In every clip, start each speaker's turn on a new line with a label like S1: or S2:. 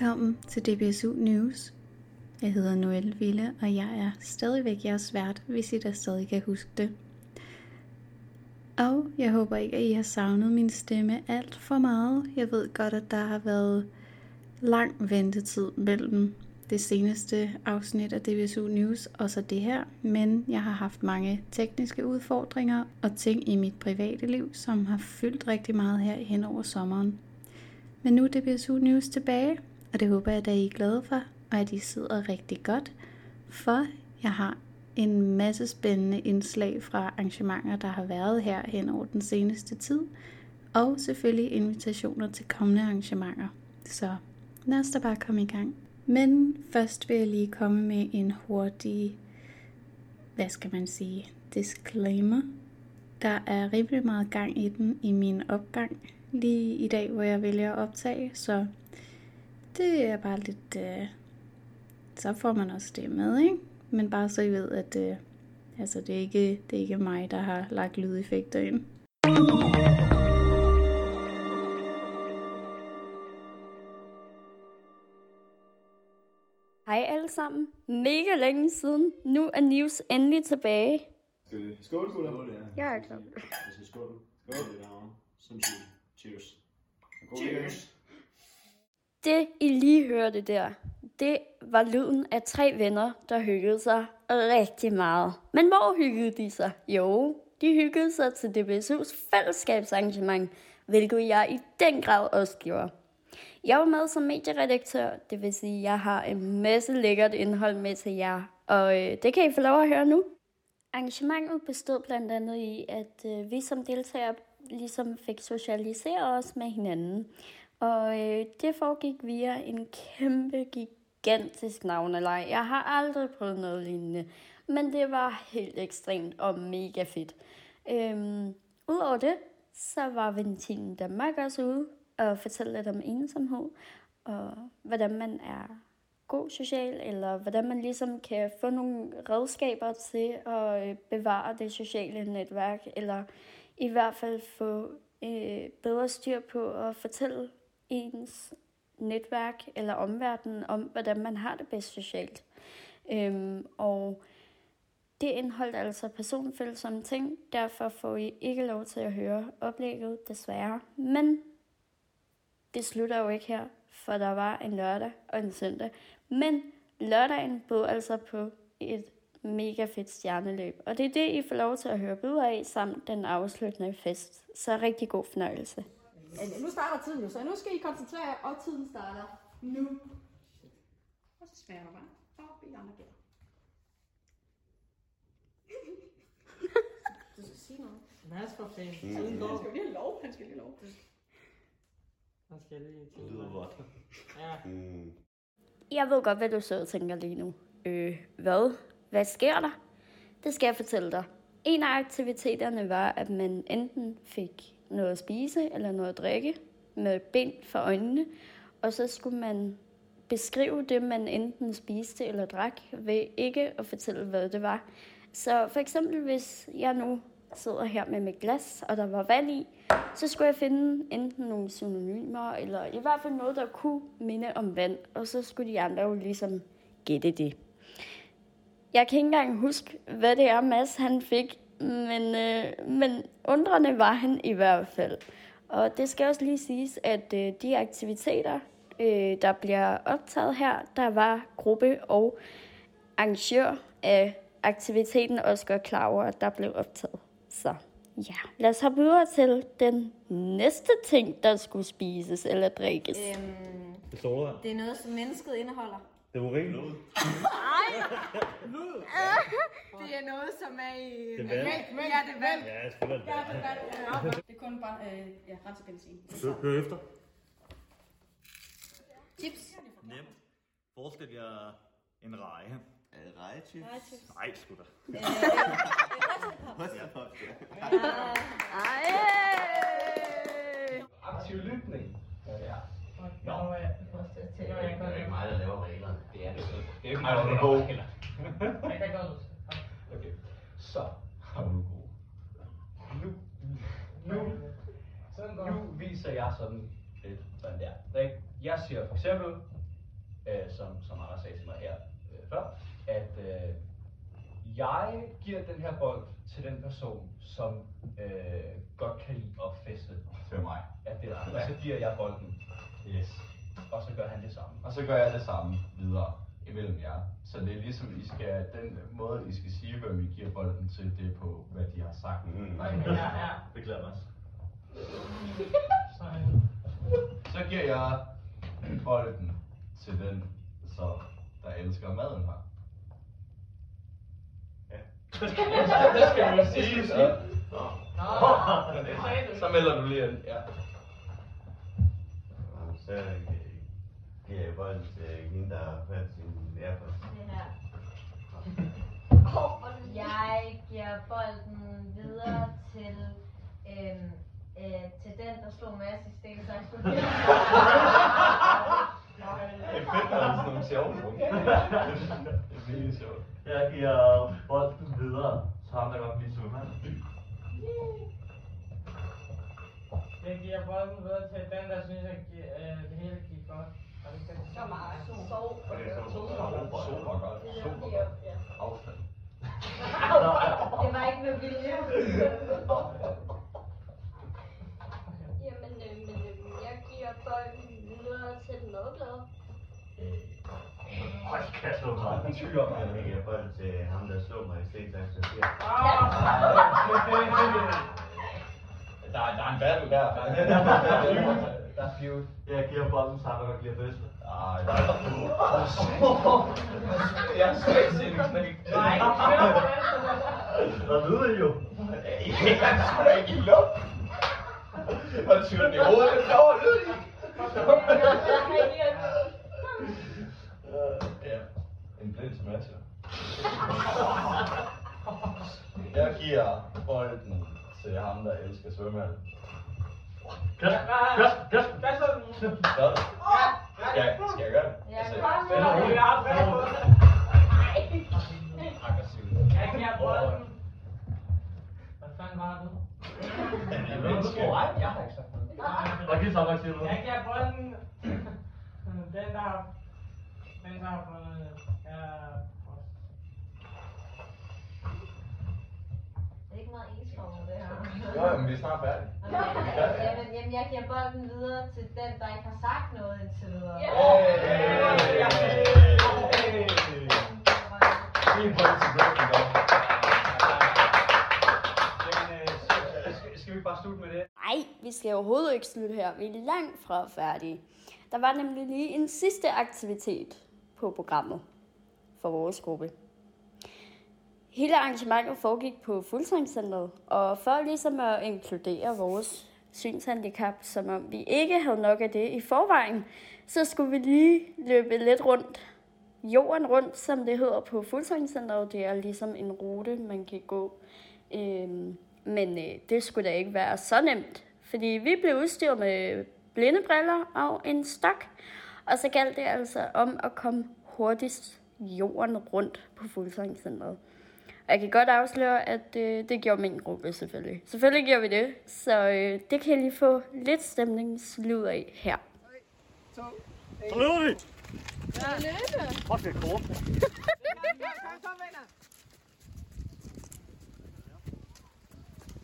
S1: Velkommen til DBSU News. Jeg hedder Noelle Ville, og jeg er stadigvæk jeres vært, hvis I da stadig kan huske det. Og jeg håber ikke, at I har savnet min stemme alt for meget. Jeg ved godt, at der har været lang ventetid mellem det seneste afsnit af DBSU News og så det her, men jeg har haft mange tekniske udfordringer og ting i mit private liv, som har fyldt rigtig meget her hen over sommeren. Men nu er DBSU News tilbage, og det håber jeg, at I er glade for, og at I sidder rigtig godt, for jeg har en masse spændende indslag fra arrangementer, der har været her hen over den seneste tid, og selvfølgelig invitationer til kommende arrangementer. Så lad os da bare komme i gang. Men først vil jeg lige komme med en hurtig, hvad skal man sige, disclaimer. Der er rimelig meget gang i den i min opgang lige i dag, hvor jeg vælger at optage, så det er bare lidt, øh, så får man også det med, ikke? Men bare så I ved, at øh, altså, det, er ikke, det er ikke mig, der har lagt lydeffekter ind.
S2: Hej alle sammen. Mega længe siden. Nu er News endelig tilbage.
S3: Skal vi skål, gutter?
S4: Skål, ja.
S2: Jeg er klar.
S4: Jeg skal skål.
S3: Skål.
S4: Skål. derovre. Sindssygt. Cheers.
S3: God
S4: Cheers.
S2: Det I lige hørte der, det var lyden af tre venner, der hyggede sig rigtig meget. Men hvor hyggede de sig? Jo, de hyggede sig til DBSU's fællesskabsarrangement, hvilket jeg i den grad også gjorde. Jeg var med som medieredaktør, det vil sige, at jeg har en masse lækkert indhold med til jer, og øh, det kan I få lov at høre nu. Arrangementet bestod blandt andet i, at øh, vi som deltagere ligesom fik socialiseret os med hinanden. Og øh, det foregik via en kæmpe, gigantisk navneleg. Jeg har aldrig prøvet noget lignende, men det var helt ekstremt og mega fedt. Øhm, Udover det, så var Ventilen Danmark også ude og fortælle lidt om ensomhed, og hvordan man er god social, eller hvordan man ligesom kan få nogle redskaber til at øh, bevare det sociale netværk, eller i hvert fald få øh, bedre styr på at fortælle ens netværk eller omverdenen om, hvordan man har det bedst socialt. Øhm, og det indeholdt altså personfølsomme ting, derfor får I ikke lov til at høre oplægget, desværre. Men det slutter jo ikke her, for der var en lørdag og en søndag. Men lørdagen bød altså på et mega fedt stjerneløb. Og det er det, I får lov til at høre bud af, samt den afsluttende fest. Så rigtig god fornøjelse.
S5: Nu starter tiden jo, så nu skal I koncentrere jer, og tiden starter nu. Og så smager du bare. Og vi andre gælder. du skal sige noget.
S6: Mads for fanden.
S3: Mm.
S6: Tiden
S5: Han
S6: går.
S5: skal lige have lov, han skal lige have lov.
S6: Han skal lige til.
S4: Det lyder godt.
S6: Ja.
S3: Mm.
S2: Jeg ved godt, hvad du så tænker lige nu. Øh, hvad? Hvad sker der? Det skal jeg fortælle dig. En af aktiviteterne var, at man enten fik noget at spise eller noget at drikke med bind for øjnene, og så skulle man beskrive det, man enten spiste eller drak, ved ikke at fortælle, hvad det var. Så for eksempel, hvis jeg nu sidder her med mit glas, og der var vand i, så skulle jeg finde enten nogle synonymer, eller i hvert fald noget, der kunne minde om vand, og så skulle de andre jo ligesom gætte det. Jeg kan ikke engang huske, hvad det er, Mads han fik, men, øh, men undrende var han i hvert fald. Og det skal også lige siges, at øh, de aktiviteter, øh, der bliver optaget her, der var gruppe og arrangør af aktiviteten over, at der blev optaget. Så ja, lad os hoppe videre til den næste ting, der skulle spises eller drikkes.
S7: Øhm,
S4: det
S7: er noget, som mennesket indeholder.
S4: Det er urin.
S5: Det er noget, som er i...
S4: Det er vand.
S5: Ja, det er vand.
S4: Ja,
S5: Ja, det
S4: det
S5: er vand. Ja, det er kun bare øh, ja, benzin.
S4: vand. Hør efter.
S5: Chips.
S8: Nemt. Forestil jer en reje.
S3: Rejechips.
S8: Nej, sgu da.
S3: Røstepop, ja.
S9: aktiv lytning. Ja. Nå, det er ikke mig, der laver reglerne. Det er det. Det er ikke mig, der laver reglerne. Okay. Så har du god. Nu, nu, nu viser jeg sådan lidt, hvordan det er. Ikke? Jeg siger for eksempel, øh, som, som Anders sagde til mig her øh, før, at øh, jeg giver den her bold til den person, som øh, godt kan lide at feste.
S10: Det er mig.
S9: Ja, det er. Og så giver jeg bolden.
S10: Yes.
S9: Og så gør han det samme.
S10: Og så gør jeg det samme videre imellem jer. Så det er ligesom, I skal, den måde, I skal sige, hvem I giver bolden til, det er på, hvad de har sagt. Mm.
S6: Ja, ja.
S8: Beklager mig.
S6: Så,
S10: Så giver jeg bolden til den, så der elsker maden her.
S9: det skal du sige, så.
S6: sagde du.
S9: Så melder du lige ind. Ja.
S3: Så giver jeg bolden til hende, der har fået sin Airpods.
S7: Det her. Jeg giver bolden videre til, øhm, øh, til den, der slog Mads i sten, så
S10: Det er fedt, der er sådan nogle sjove. Det er virkelig sjovt.
S8: Jeg giver bolden videre til ham, der godt kan lide svømmand.
S6: Jeg giver bolden videre til den, der synes, at gi- øh, det hele gik godt. Og det kan
S7: Så meget. Sov.
S10: Det er så super, super godt. Super godt. Afstand.
S7: Det var ikke med vilje.
S2: Jamen, øh, men øh, jeg giver bolden videre til den madglade.
S8: Hold kæft, du har en tyr, mand.
S3: Jeg giver bolden til ham, der slog mig i sten, tak så siger.
S10: Der, er- der er en battle der. Der er feud. Der er feud.
S8: Jeg giver bolden til ham, der godt lide at feste.
S10: Ej, der er Jeg er så ikke knæk.
S6: Nej,
S8: Der lyder I jo.
S10: Jeg er sgu da ikke i luft. Og tyr den i hovedet, det er lyd i. Ja, en blind smasher. Jeg giver bolden til ham, der elsker svømmehal.
S8: Kast, kast, kast.
S6: Hvad så den?
S10: Det. Skal jeg, skal jeg gøre det?
S7: Ja,
S10: Altså,
S7: kom.
S6: Ja, hvad så?
S10: Aggressivt.
S6: Jeg giver bolden. Hvad fanden var det?
S10: Jeg er menneske.
S9: Jeg har ikke sagt noget.
S8: Hvad giver så, hvad siger du?
S6: Jeg giver bolden. Den, der har... Den, der har. Ja,
S7: Det er ikke meget ensformet, det her.
S10: Jo, men vi er snart færdige.
S7: Okay, jamen, jamen, jeg giver bolden videre til den, der ikke har sagt noget indtil videre.
S10: Fin point til Broken Dog.
S9: Øh, Skal vi bare slutte med det?
S2: Nej, vi skal overhovedet ikke slutte her. Vi er langt fra færdige. Der var nemlig lige en sidste aktivitet på programmet for vores gruppe. Hele arrangementet foregik på Fuldsangscenteret, og for ligesom at inkludere vores synshandicap, som om vi ikke havde nok af det i forvejen, så skulle vi lige løbe lidt rundt. Jorden rundt, som det hedder på Fuldsangscenteret, det er ligesom en rute, man kan gå. Øhm, men øh, det skulle da ikke være så nemt, fordi vi blev udstyret med blindebriller og en stok, og så galt det altså om at komme hurtigst jorden rundt på Fuldsangscenteret. Jeg kan godt afsløre, at øh, det gjorde min gruppe selvfølgelig. Selvfølgelig gjorde vi det, så øh, det kan jeg lige få lidt stemningslyd af her.
S8: Så løber vi. Hvor skal jeg kort?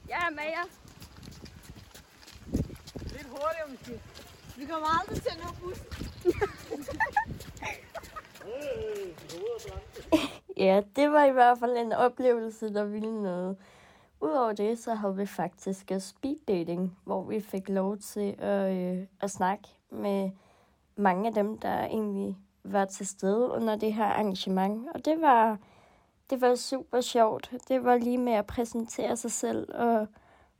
S2: Jeg er med jer.
S5: Lidt hurtigere måske. Vi kommer aldrig til at nå bussen.
S2: Ja, det var i hvert fald en oplevelse, der ville noget. Udover det, så havde vi faktisk speed dating, hvor vi fik lov til at, øh, at snakke med mange af dem, der egentlig var til stede under det her arrangement. Og det var, det var super sjovt. Det var lige med at præsentere sig selv, og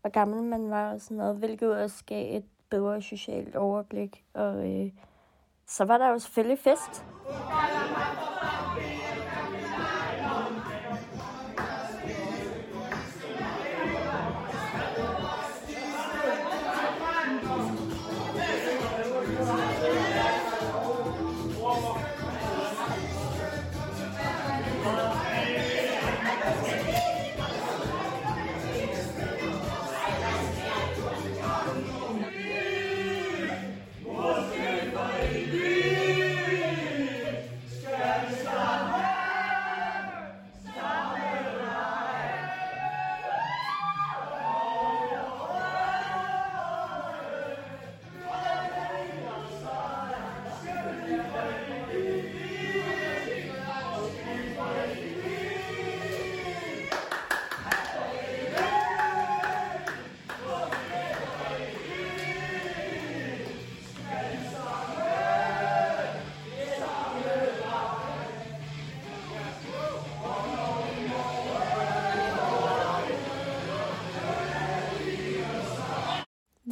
S2: hvor gammel man var og sådan noget, hvilket også gav et bedre socialt overblik. Og øh, så var der jo selvfølgelig fest.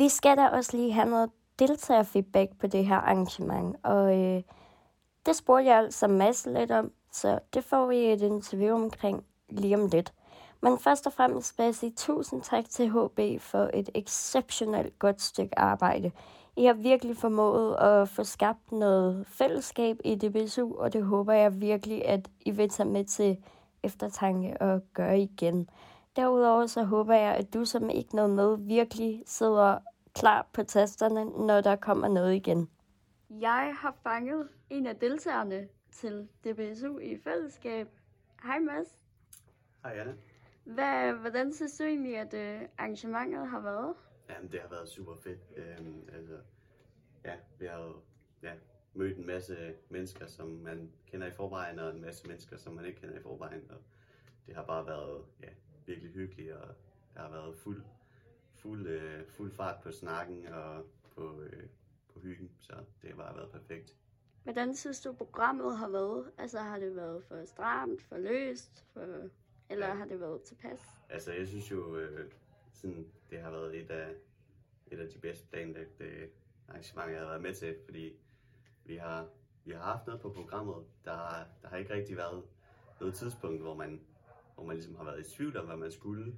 S2: Vi skal da også lige have noget deltagerfeedback på det her arrangement, og øh, det spurgte jeg altså masse lidt om, så det får vi et interview omkring lige om lidt. Men først og fremmest vil jeg sige tusind tak til HB for et exceptionelt godt stykke arbejde. I har virkelig formået at få skabt noget fællesskab i DBSU, og det håber jeg virkelig, at I vil tage med til eftertanke og gøre igen. Derudover så håber jeg, at du som ikke nåede med, virkelig sidder klar på tasterne, når der kommer noget igen. Jeg har fanget en af deltagerne til DBSU i fællesskab. Hej Mads.
S3: Hej Anna.
S2: Hvad, hvordan synes du egentlig, at øh, arrangementet har været?
S3: Jamen, det har været super fedt. Øhm, altså, ja, vi har jo ja, mødt en masse mennesker, som man kender i forvejen, og en masse mennesker, som man ikke kender i forvejen. Og det har bare været ja, virkelig hyggeligt, og der har været fuld, fuld, øh, fuld fart på snakken og på, øh, på hyggen, så det har bare været perfekt.
S2: Hvordan synes du, programmet har været? Altså, har det været for stramt, for løst, for... eller
S3: Ja.
S2: har det været tilpas?
S3: Altså, jeg synes jo, øh, sådan, det har været et af, et af de bedste planlagte arrangementer, jeg har været med til, fordi vi har, vi har haft noget på programmet. Der, har- der har ikke rigtig været noget tidspunkt, hvor man, hvor man ligesom har været i tvivl om, hvad man skulle.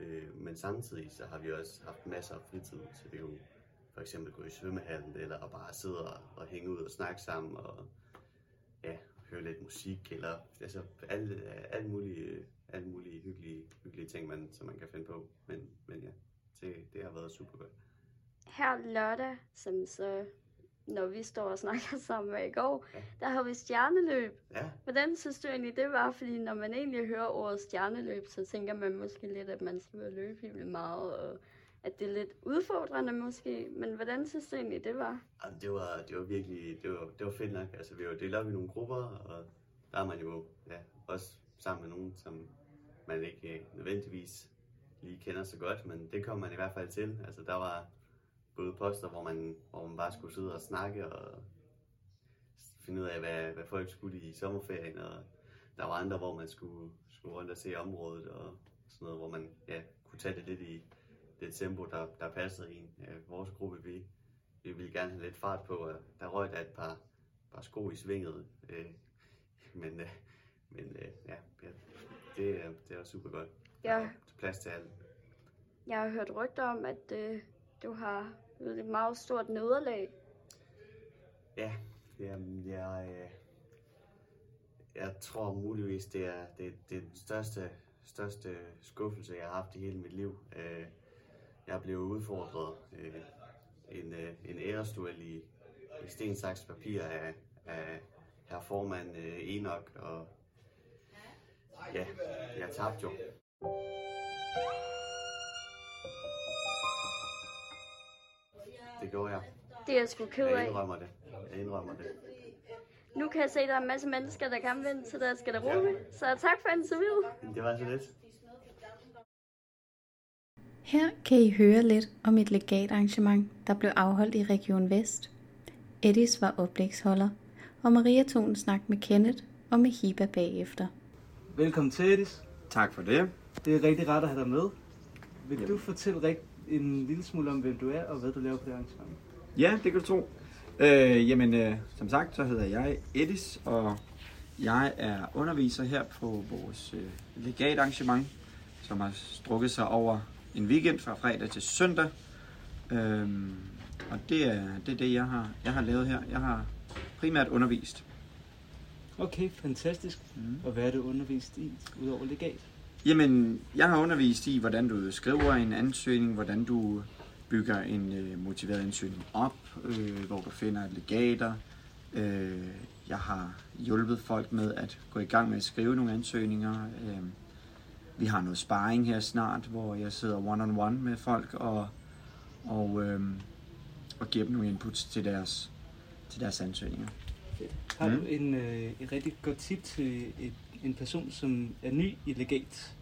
S3: Øh, men samtidig så har vi også haft masser af fritid, så vi kunne for eksempel gå i svømmehallen, eller bare sidde og, og hænge ud og snakke sammen, og ja, høre lidt musik, eller altså alle, alle mulige, alle mulige hyggelige, hyggelige ting, man, som man kan finde på. Men, men ja, det, det har været super godt.
S2: Her lørdag, som så, når vi står og snakker sammen med i går, der har vi stjerneløb.
S3: Ja.
S2: Hvordan synes du egentlig, det var? Fordi når man egentlig hører ordet stjerneløb, så tænker man måske lidt, at man skal ud og løbe helt vildt meget, og at det er lidt udfordrende måske. Men hvordan synes du egentlig, det var?
S3: Jamen, det var, det var virkelig, det var, det var fedt nok. Altså, vi var delt op i nogle grupper, og der er man jo ja, også sammen med nogen, som man ikke øh, nødvendigvis lige kender så godt, men det kom man i hvert fald til. Altså, der var både poster, hvor man, hvor man bare skulle sidde og snakke og finde ud af, hvad, hvad folk skulle i sommerferien, og der var andre, hvor man skulle, skulle rundt og se området og sådan noget, hvor man ja, kunne tage det lidt i det tempo, der, der passede en. Ja, vores gruppe, vi, vi ville gerne have lidt fart på, og der røg der et par, par sko i svinget. Øh, men øh, men øh, ja, ja, det, er- det er super godt.
S2: Ja.
S3: Der er plads til alle.
S2: Jeg har hørt rygter om, at øh, du har et meget stort nederlag.
S3: Ja, jamen, jeg, øh, jeg tror muligvis, det er, det, det er den største, største skuffelse, jeg har haft i hele mit liv. Øh, jeg blev udfordret øh, en, en æresduel i, i stensaks papir af, af herr formand Enoch, og ja, jeg tabte jo. Det gjorde jeg.
S2: Det er jeg sgu ked
S3: Jeg
S2: af.
S3: indrømmer det. Jeg indrømmer det.
S2: Nu kan jeg se, at der er en masse mennesker, der vil ind til deres garderobe. Så tak for interviewet.
S3: Det var så lidt.
S1: Her kan I høre lidt om et legatarrangement, der blev afholdt i Region Vest. Edis var oplægsholder, og Maria tog en snak med Kenneth og med Hiba bagefter.
S11: Velkommen til, Edis.
S12: Tak for det.
S11: Det er rigtig rart at have dig med. Vil du fortælle rigt en lille smule om, hvem du er og hvad du laver på det arrangement?
S12: Ja, det kan du tro. Øh, jamen, øh, som sagt, så hedder jeg Edis, og jeg er underviser her på vores øh, legatarrangement, som har strukket sig over en weekend fra fredag til søndag. Øhm, og det er, det er det, jeg har, jeg har lavet her. Jeg har primært undervist.
S11: Okay, fantastisk. Mm. Og hvad er du undervist i, udover legat?
S12: Jamen, jeg har undervist i, hvordan du skriver en ansøgning, hvordan du bygger en øh, motiveret ansøgning op, øh, hvor du finder legater. Øh, jeg har hjulpet folk med at gå i gang med at skrive nogle ansøgninger. Øh, vi har noget sparring her snart, hvor jeg sidder one-on-one med folk og, og, øh, og giver dem nogle inputs til deres, til deres ansøgninger.
S11: Har
S12: Mm.
S11: du en, øh, et rigtig godt tip til et, en person, som er ny i legat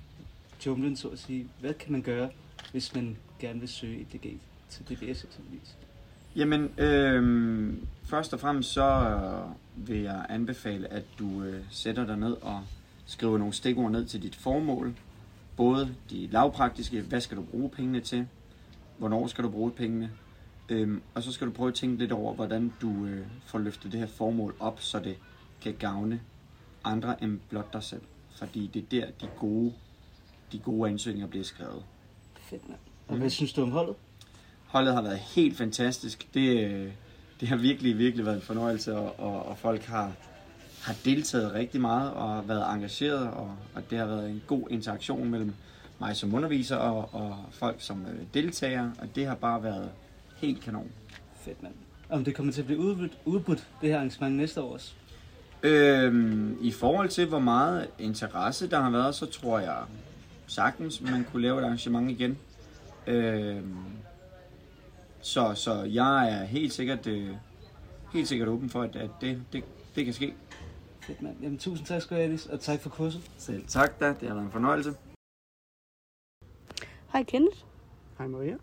S11: junglen, så at sige? Hvad kan man gøre, hvis man gerne vil søge et legat til DBS eksempelvis?
S12: Jamen, øh, først og fremmest så vil jeg anbefale, at du øh, sætter dig ned og skriver nogle stikord ned til dit formål. Både de lavpraktiske, hvad skal du bruge pengene til? hvornår skal du bruge pengene, øh, og så skal du prøve at tænke lidt over, hvordan du øh, får løftet det her formål op, så det kan gavne andre end blot dig selv. Fordi det er der, de gode, de gode ansøgninger bliver skrevet.
S11: Fedt, mand. Og hvad synes du om holdet?
S12: Holdet har været helt fantastisk. Det, øh, det har virkelig, virkelig været en fornøjelse, og, og, og folk har, har deltaget rigtig meget og har været engageret, og, og det har været en god interaktion mellem mig som underviser og, og folk som øh, deltager, og det har bare været helt kanon.
S11: Fedt, mand. Om det kommer til at blive udbudt, udbudt det her arrangement næste år også?
S12: Øhm, I forhold til, hvor meget interesse der har været, så tror jeg sagtens, man kunne lave et arrangement igen. Øhm, så, så jeg er helt sikkert, øh, helt sikkert åben for, at, at det, det, det kan ske.
S11: Fedt, mand. Jamen, tusind tak skal du have, Alice, og tak for kurset.
S12: Selv tak da, det har været en fornøjelse.
S13: Hej Kenneth.
S14: Hej Maria.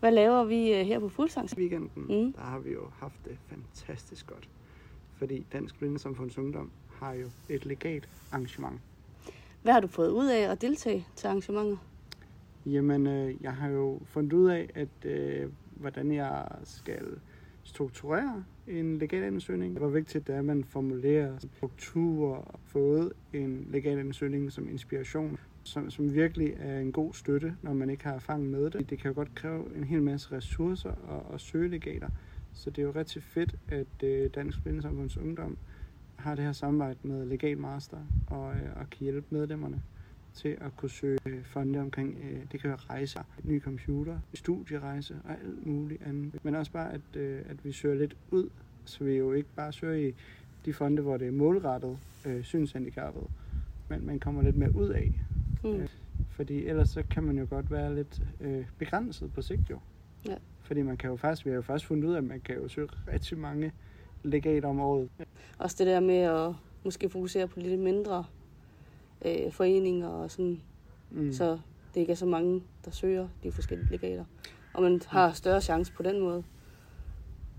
S13: Hvad laver vi øh, her på Fuldsangs?
S14: Weekenden, mm. der har vi jo haft det fantastisk godt. Fordi Dansk Blindesamfunds Ungdom har jo et legat arrangement.
S13: Hvad har du fået ud af at deltage til arrangementer?
S14: Jamen, øh, jeg har jo fundet ud af, at øh, hvordan jeg skal strukturere en legalansøgning. Hvor vigtigt det er, at man formulerer struktur og fået en legalansøgning som inspiration, som, som virkelig er en god støtte, når man ikke har erfaring med det. Det kan jo godt kræve en hel masse ressourcer at, at søge legater. Så det er jo rigtig fedt, at øh, Dansk Blindesamfunds Ungdom har det her samarbejde med Legal Master og, øh, og kan hjælpe medlemmerne til at kunne søge fonde omkring, øh, det kan være rejser, ny computer, studierejse og alt muligt andet. Men også bare, at, øh, at vi søger lidt ud, så vi jo ikke bare søger i de fonde, hvor det er målrettet øh, synshandicappet, men man kommer lidt mere ud af.
S13: Mm.
S14: Øh, fordi ellers så kan man jo godt være lidt øh, begrænset på sigt jo.
S13: Ja.
S14: Fordi man kan jo faktisk, vi har jo faktisk fundet ud af, at man kan jo søge rigtig mange legater om året.
S13: Også det der med at måske fokusere på lidt mindre øh, foreninger og sådan,
S14: Mm.
S13: så det ikke er så mange, der søger de forskellige legater. Og man har større chance på den måde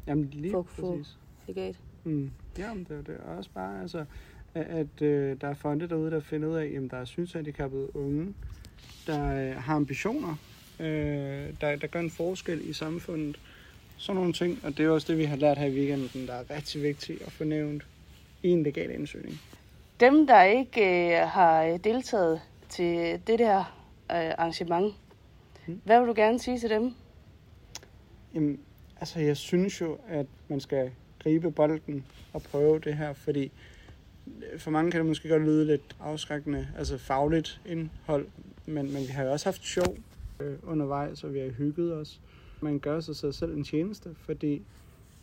S14: Jamen lige
S13: for at få
S14: præcis.
S13: legat.
S14: Mm. Jamen, det er det. Og også bare, altså, at, at øh, der er fonde derude, der finder ud af, at der er synshandicappede unge, der øh, har ambitioner, øh, der, der gør en forskel i samfundet. Sådan nogle ting, og det er også det, vi har lært her i weekenden, der er rigtig vigtigt at få nævnt i en legal ansøgning.
S13: Dem, der ikke øh, har deltaget til det der øh, arrangement,
S14: Mm.
S13: hvad vil du gerne sige til dem?
S14: Jamen, altså jeg synes jo, at man skal gribe bolden og prøve det her, fordi øh, for mange kan det måske godt lyde lidt afskrækkende, altså fagligt indhold, men, men vi har jo også haft sjov øh, undervejs, og vi har hygget os. Man gør sig sig selv en tjeneste, fordi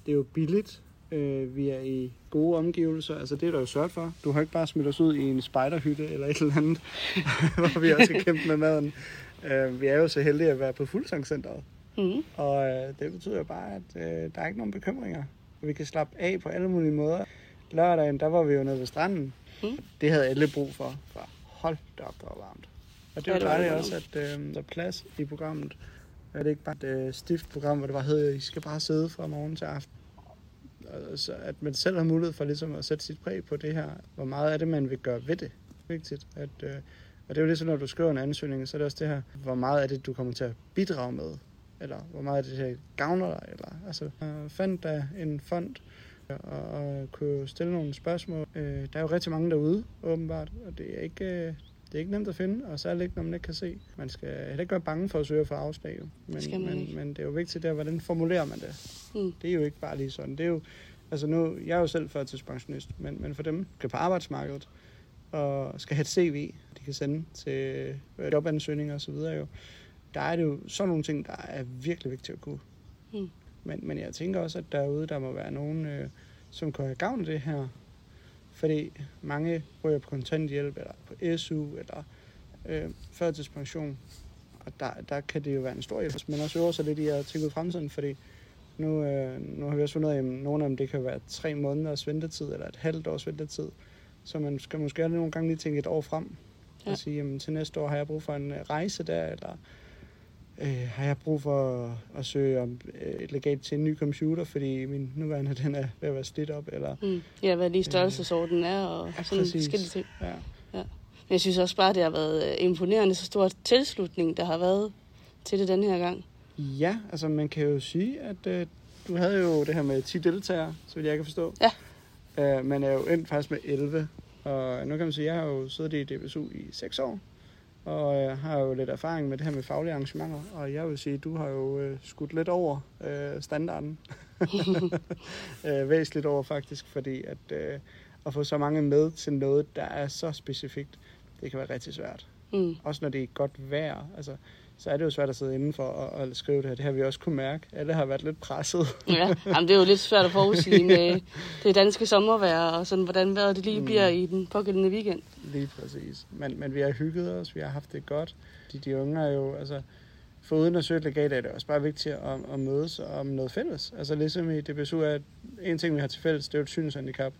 S14: det er jo billigt. Øh, vi er i gode omgivelser, altså det er der jo sørget for. Du har ikke bare smidt os ud i en spejderhytte eller et eller andet, hvor vi også skal kæmpe med maden. Øh, vi er jo så heldige at være på Fuldsangscenteret.
S13: Mm.
S14: Og øh, det betyder jo bare, at øh, der er ikke nogen bekymringer. Vi kan slappe af på alle mulige måder. Lørdagen, der var vi jo nede ved stranden.
S13: Mm.
S14: Det havde alle brug for. for hold da op, der var varmt. Og det
S13: det var
S14: dejligt også, at øh, der er plads i programmet. Er det ikke bare et øh, stift program, hvor det bare hedder, I skal bare sidde fra morgen til aften. Og så at man selv har mulighed for ligesom at sætte sit præg på det her. Hvor meget er det, man vil gøre ved det? Vigtigt. At, øh, og det er jo ligesom, når du skriver en ansøgning, så er det også det her, hvor meget er det, du kommer til at bidrage med? Eller hvor meget er det, det her gavner dig? Eller, altså, jeg fandt der en fond, og, og kunne stille nogle spørgsmål. Øh, der er jo rigtig mange derude, åbenbart, og det er ikke, øh, det er ikke nemt at finde, og særligt ikke, når man ikke kan se. Man skal heller ikke være bange for at søge for afslag, men,
S13: skal man
S14: men,
S13: ikke.
S14: men det er jo vigtigt der, hvordan formulerer man det?
S13: Mm.
S14: Det er jo ikke bare lige sådan. Det er jo, altså nu, jeg er jo selv førtidspensionist, men, men for dem, der skal på arbejdsmarkedet, og skal have et CV, de kan sende til øh, jobansøgninger og så videre jo, der er det jo sådan nogle ting, der er virkelig vigtige at kunne.
S13: Mm.
S14: Men, men jeg tænker også, at derude, der må være nogen, øh, som kan have gavn af det her. Fordi mange ryger på kontanthjælp, eller på SU, eller øh, førtidspension. Og der, der kan det jo være en stor hjælp, men også øver sig lidt i at tænke ud fremtiden, fordi nu, øh, nu har vi også fundet ud af, at nogle af dem, det kan være tre måneders ventetid, eller et halvt års ventetid. Så man skal måske nogle gange lige tænke et år frem,
S13: Ja.
S14: og sige, jamen til næste år har jeg brug for en øh, rejse der, eller øh, har jeg brug for at, at søge om øh, et legat til en ny computer, fordi min nuværende den er ved at være slidt op, eller
S13: Mm. Ja, hvad lige størrelsesorden er, og
S14: Ja,
S13: sådan
S14: præcis.
S13: forskellige ting.
S14: Ja.
S13: ja. Men jeg synes også bare, det har været øh, imponerende, så stor tilslutning, der har været til det den her gang.
S14: Ja, altså man kan jo sige, at øh, du havde jo det her med 10 deltagere, så vidt jeg kan forstå.
S13: Ja.
S14: Øh, man er jo endt faktisk med 11. Og nu kan man sige, at jeg har jo siddet i DBSU i 6 år. Og øh, har jo lidt erfaring med det her med faglige arrangementer. Og jeg vil sige, at du har jo øh, skudt lidt over øh, standarden. øh, væsentligt over faktisk, fordi at, øh, at få så mange med til noget, der er så specifikt, det kan være rigtig svært.
S13: Mm.
S14: Også når det er godt vejr. Altså, så er det jo svært at sidde indenfor og, og skrive det her. Det har vi også kunne mærke. Alle har været lidt presset.
S13: Ja, Jamen, det er jo lidt svært at forudsige med det danske sommervejr, og sådan, hvordan vejret det lige
S14: Mm.
S13: bliver i den pågældende weekend.
S14: Lige præcis. Men, men vi har hygget os, vi har haft det godt. De, de unge er jo, altså, for uden at søge et legat, er det også bare vigtigt at, at mødes om noget fælles. Altså ligesom i DBSU er en ting, vi har til fælles, det er jo et synshandicap.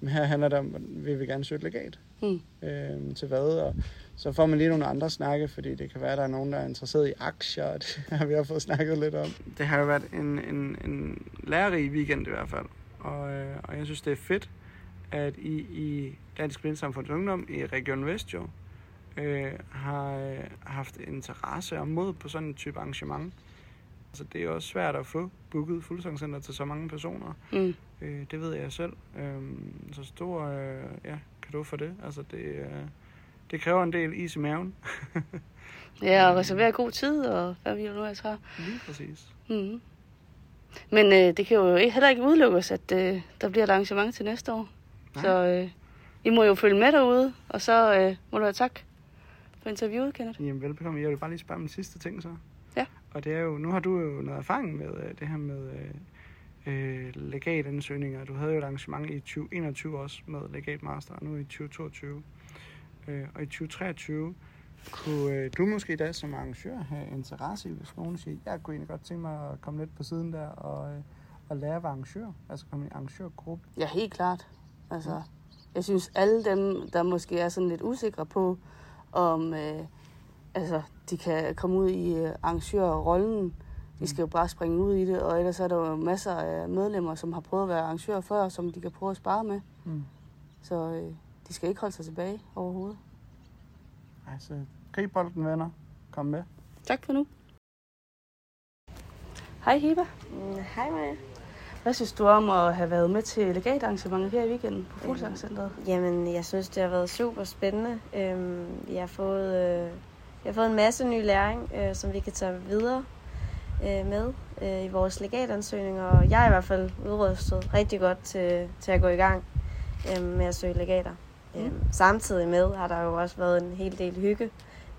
S14: Men her handler det om, at vi vil gerne søge et legat.
S13: Mm.
S14: Øhm, til hvad, og så får man lige nogle andre snakke, fordi det kan være, at der er nogen, der er interesseret i aktier, og det har vi også fået snakket lidt om. Det har jo været en, en, en lærerig weekend i hvert fald, og, øh, og jeg synes, det er fedt, at I i Dansk Blindsamfunds Ungdom i Region Vest jo, øh, har øh, haft interesse og mod på sådan en type arrangement. Altså, det er jo også svært at få booket fuldsangcenter til så mange personer.
S13: Mm.
S14: Øh, det ved jeg selv. Øh, så stor øh, ja, kado for det. Altså, det, øh, det kræver en del is i maven.
S13: Ja, og reservere god tid, og hvad vi nu ellers har.
S14: Lige præcis.
S13: Mm. Men øh, det kan jo ikke- heller ikke udelukkes, at øh, der bliver et arrangement til næste år.
S14: Nej.
S13: Så øh, I må jo følge med derude, og så øh, må du have tak for interviewet, Kenneth.
S14: Jamen, velbekomme. Jeg vil bare lige spørge om en sidste ting så.
S13: Ja.
S14: Og det er jo, nu har du jo noget erfaring med øh, det her med øh, øh, legatansøgninger. Du havde jo et arrangement i 2021 også med legat master, og nu i 2022. Øh, og i 2023 kunne øh, du måske da som arrangør have interesse i, hvis nogen siger, jeg kunne egentlig godt tænke mig at komme lidt på siden der og, øh, og lære at være arrangør, altså komme i en arrangørgruppe.
S13: Ja, helt klart. Altså, jeg synes, alle dem, der måske er sådan lidt usikre på, om øh, altså, de kan komme ud i øh, arrangørrollen, de skal jo bare springe ud i det, og ellers er der jo masser af medlemmer, som har prøvet at være arrangør før, som de kan prøve at spare med.
S14: Mm.
S13: Så øh, de skal ikke holde sig tilbage overhovedet.
S14: Altså, grib bolden, venner. Kom med.
S13: Tak for nu. Hej Hiba.
S15: Mm, Hej Maja.
S13: Hvad synes du om at have været med til legatarrangementet her i weekenden på Fuglsangcenteret?
S15: Jamen, jeg synes, det har været super spændende. Øhm, vi har fået, øh, vi har fået en masse ny læring, øh, som vi kan tage videre øh, med øh, i vores legatansøgninger. Og jeg er i hvert fald udrustet rigtig godt til, til at gå i gang øh, med at søge legater.
S13: Mm.
S15: Øhm, samtidig med har der jo også været en hel del hygge